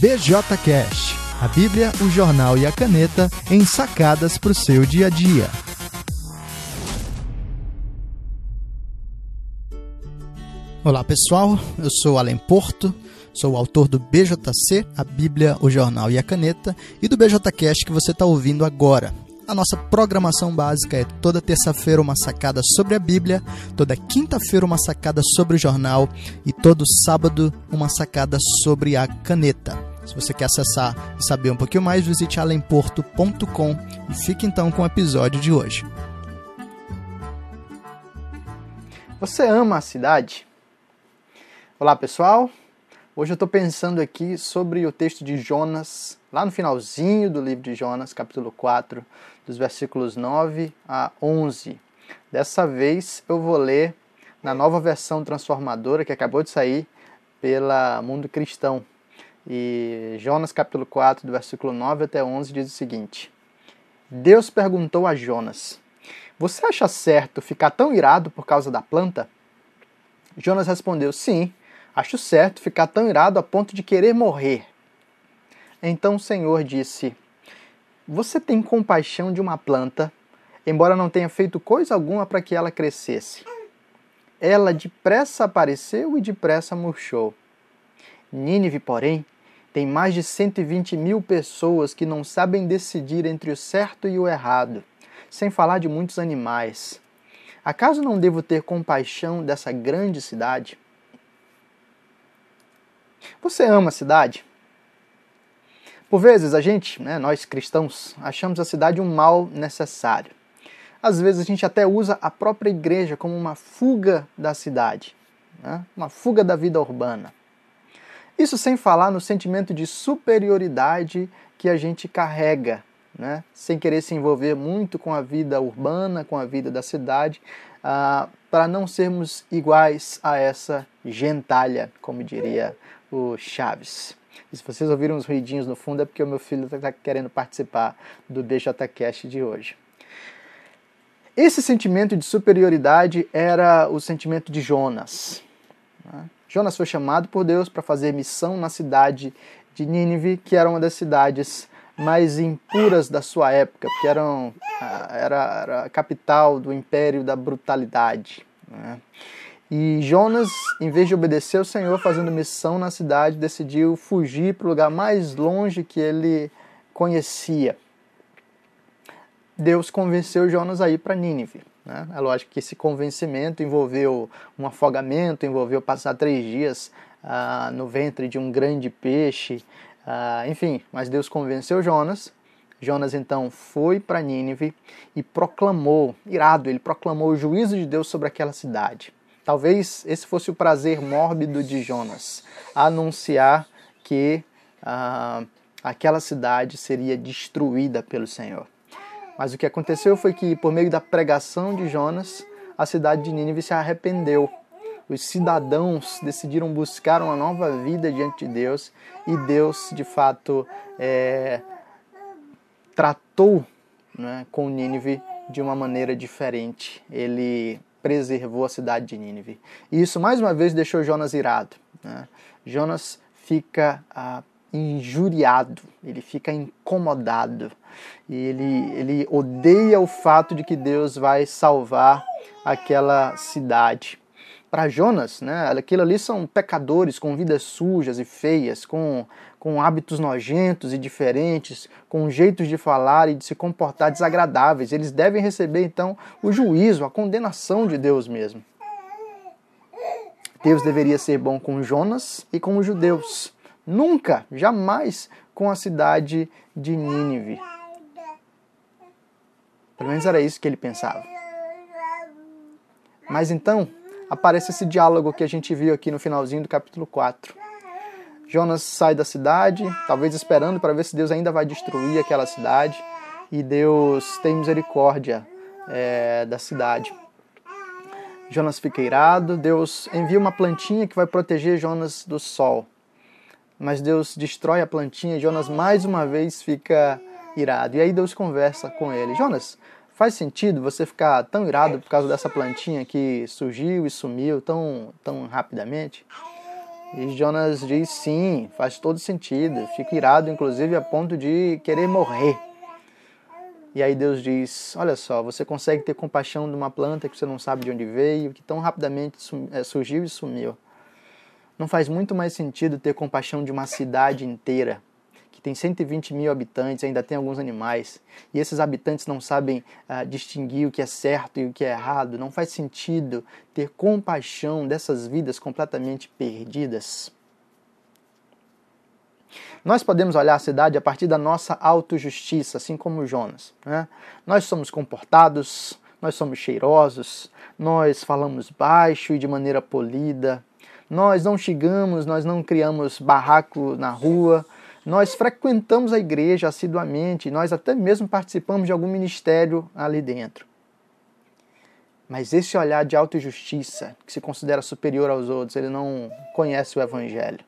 BJCast, a Bíblia, o jornal e a caneta em sacadas para o seu dia a dia. Olá pessoal, eu sou Alan Porto, sou o autor do BJC, a Bíblia, o jornal e a caneta, e do BJCast que você está ouvindo agora. A nossa programação básica é toda terça-feira uma sacada sobre a Bíblia, toda quinta-feira uma sacada sobre o jornal e todo sábado uma sacada sobre a caneta. Se você quer acessar e saber um pouquinho mais, visite alemporto.com e fique então com o episódio de hoje. Você ama a cidade? Olá pessoal, hoje eu estou pensando aqui sobre o texto de Jonas, lá no finalzinho do livro de Jonas, capítulo 4, dos versículos 9 a 11. Dessa vez eu vou ler na nova versão transformadora que acabou de sair pela Mundo Cristão. E Jonas capítulo 4, do versículo 9 até 11 diz o seguinte: Deus perguntou a Jonas: Você acha certo ficar tão irado por causa da planta? Jonas respondeu: Sim, acho certo ficar tão irado a ponto de querer morrer. Então o Senhor disse: você tem compaixão de uma planta, embora não tenha feito coisa alguma para que ela crescesse. Ela depressa apareceu e depressa murchou. Nínive, porém, tem mais de 120 mil pessoas que não sabem decidir entre o certo e o errado, sem falar de muitos animais. Acaso não devo ter compaixão dessa grande cidade? Você ama a cidade? Por vezes a gente, né, nós cristãos, achamos a cidade um mal necessário. Às vezes a gente até usa a própria igreja como uma fuga da cidade, né, uma fuga da vida urbana. Isso sem falar no sentimento de superioridade que a gente carrega, né, sem querer se envolver muito com a vida urbana, com a vida da cidade, ah, para não sermos iguais a essa gentalha, como diria o Chaves. E se vocês ouviram os ruidinhos no fundo é porque o meu filho está querendo participar do BJCast de hoje. Esse sentimento de superioridade era o sentimento de Jonas. Né? Jonas foi chamado por Deus para fazer missão na cidade de Nínive, que era uma das cidades mais impuras da sua época, porque eram, era, era a capital do império da brutalidade. Né? E Jonas, em vez de obedecer ao Senhor fazendo missão na cidade, decidiu fugir para o lugar mais longe que ele conhecia. Deus convenceu Jonas a ir para Nínive. Né? É lógico que esse convencimento envolveu um afogamento, envolveu passar três dias ah, no ventre de um grande peixe, ah, enfim, mas Deus convenceu Jonas. Jonas então foi para Nínive e proclamou, irado, ele proclamou o juízo de Deus sobre aquela cidade. Talvez esse fosse o prazer mórbido de Jonas, anunciar que ah, aquela cidade seria destruída pelo Senhor. Mas o que aconteceu foi que, por meio da pregação de Jonas, a cidade de Nínive se arrependeu. Os cidadãos decidiram buscar uma nova vida diante de Deus e Deus, de fato, é, tratou né, com Nínive de uma maneira diferente. Ele preservou a cidade de Nínive. E isso mais uma vez deixou Jonas irado. Né? Jonas fica ah, injuriado, ele fica incomodado e ele, ele odeia o fato de que Deus vai salvar aquela cidade para Jonas, né, aquilo ali são pecadores com vidas sujas e feias, com, com hábitos nojentos e diferentes, com jeitos de falar e de se comportar desagradáveis. Eles devem receber então o juízo, a condenação de Deus mesmo. Deus deveria ser bom com Jonas e com os judeus. Nunca, jamais com a cidade de Nínive. Pelo menos era isso que ele pensava. Mas então, aparece esse diálogo que a gente viu aqui no finalzinho do capítulo 4. Jonas sai da cidade, talvez esperando para ver se Deus ainda vai destruir aquela cidade, e Deus tem misericórdia é, da cidade. Jonas fica irado, Deus envia uma plantinha que vai proteger Jonas do sol. Mas Deus destrói a plantinha e Jonas mais uma vez fica irado. E aí Deus conversa com ele: Jonas, Faz sentido você ficar tão irado por causa dessa plantinha que surgiu e sumiu tão, tão rapidamente? E Jonas diz sim, faz todo sentido. Fico irado, inclusive, a ponto de querer morrer. E aí Deus diz: Olha só, você consegue ter compaixão de uma planta que você não sabe de onde veio, que tão rapidamente eh, surgiu e sumiu. Não faz muito mais sentido ter compaixão de uma cidade inteira, que tem 120 mil habitantes, ainda tem alguns animais, e esses habitantes não sabem uh, distinguir o que é certo e o que é errado. Não faz sentido ter compaixão dessas vidas completamente perdidas. Nós podemos olhar a cidade a partir da nossa autojustiça, assim como Jonas. Né? Nós somos comportados, nós somos cheirosos, nós falamos baixo e de maneira polida, nós não chegamos, nós não criamos barraco na rua, nós frequentamos a igreja assiduamente, nós até mesmo participamos de algum ministério ali dentro. Mas esse olhar de autojustiça, que se considera superior aos outros, ele não conhece o Evangelho.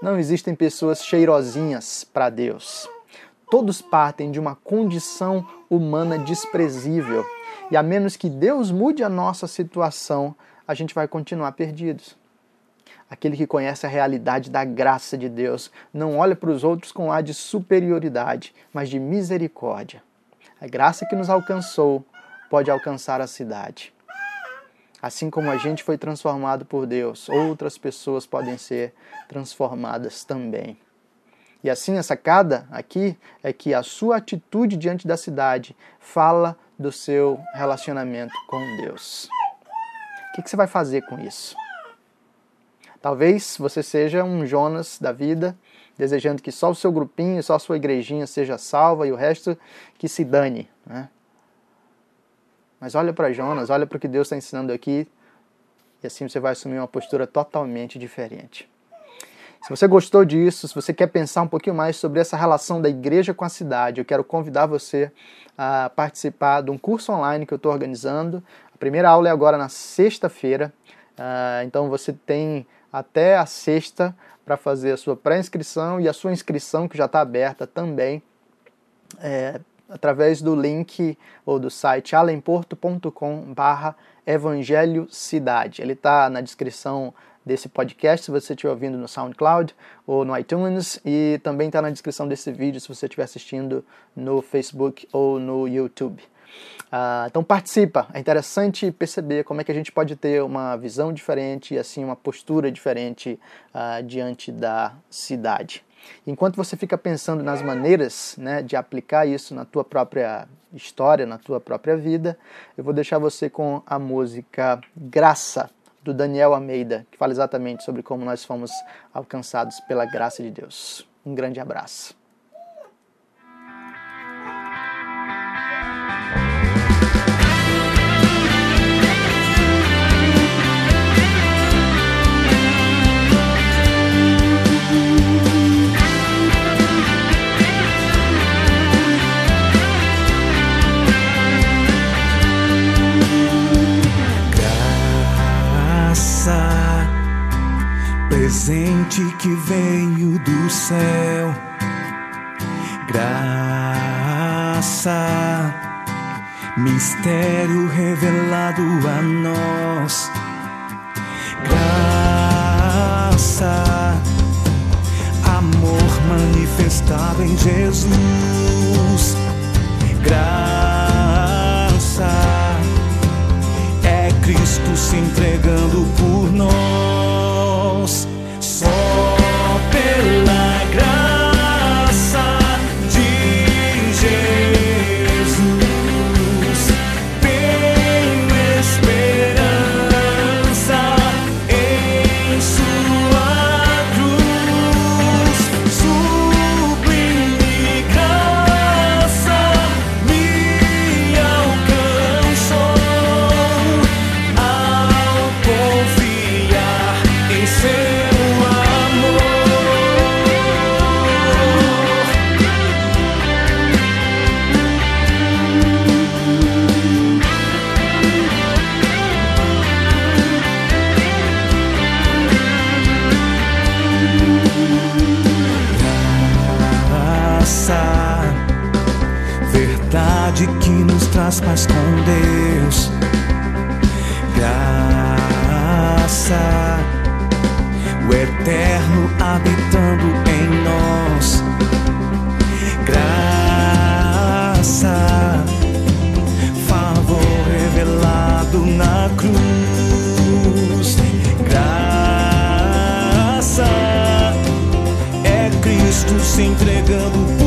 Não existem pessoas cheirosinhas para Deus. Todos partem de uma condição humana desprezível. E a menos que Deus mude a nossa situação, a gente vai continuar perdidos. Aquele que conhece a realidade da graça de Deus não olha para os outros com ar de superioridade, mas de misericórdia. A graça que nos alcançou pode alcançar a cidade. Assim como a gente foi transformado por Deus, outras pessoas podem ser transformadas também. E assim, a sacada aqui é que a sua atitude diante da cidade fala do seu relacionamento com Deus. O que você vai fazer com isso? Talvez você seja um Jonas da vida, desejando que só o seu grupinho, só a sua igrejinha seja salva e o resto que se dane. Né? Mas olha para Jonas, olha para o que Deus está ensinando aqui, e assim você vai assumir uma postura totalmente diferente. Se você gostou disso, se você quer pensar um pouquinho mais sobre essa relação da igreja com a cidade, eu quero convidar você a participar de um curso online que eu estou organizando. Primeira aula é agora na sexta-feira, uh, então você tem até a sexta para fazer a sua pré-inscrição e a sua inscrição, que já está aberta também. É, através do link ou do site alemporto.com barra Evangelho Cidade. Ele está na descrição desse podcast, se você estiver ouvindo no SoundCloud ou no iTunes, e também está na descrição desse vídeo se você estiver assistindo no Facebook ou no YouTube. Uh, então participa, é interessante perceber como é que a gente pode ter uma visão diferente e assim uma postura diferente uh, diante da cidade. Enquanto você fica pensando nas maneiras né, de aplicar isso na tua própria história, na tua própria vida, eu vou deixar você com a música Graça, do Daniel Almeida, que fala exatamente sobre como nós fomos alcançados pela graça de Deus. Um grande abraço. Presente que veio do céu. Graça, mistério revelado a nós. Graça, amor manifestado em Jesus. Graça, é Cristo se entregando por nós. Deus. Graça, o eterno habitando em nós. Graça, favor revelado na cruz. Graça é Cristo se entregando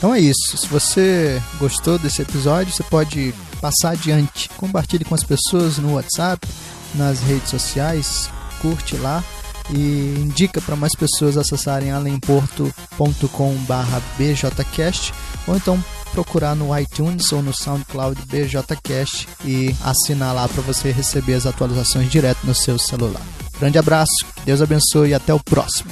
Então é isso. Se você gostou desse episódio, você pode passar adiante. Compartilhe com as pessoas no WhatsApp, nas redes sociais, curte lá e indica para mais pessoas acessarem alemporto.com/bjcast ou então procurar no iTunes ou no SoundCloud BJCast e assinar lá para você receber as atualizações direto no seu celular. Grande abraço, Deus abençoe e até o próximo.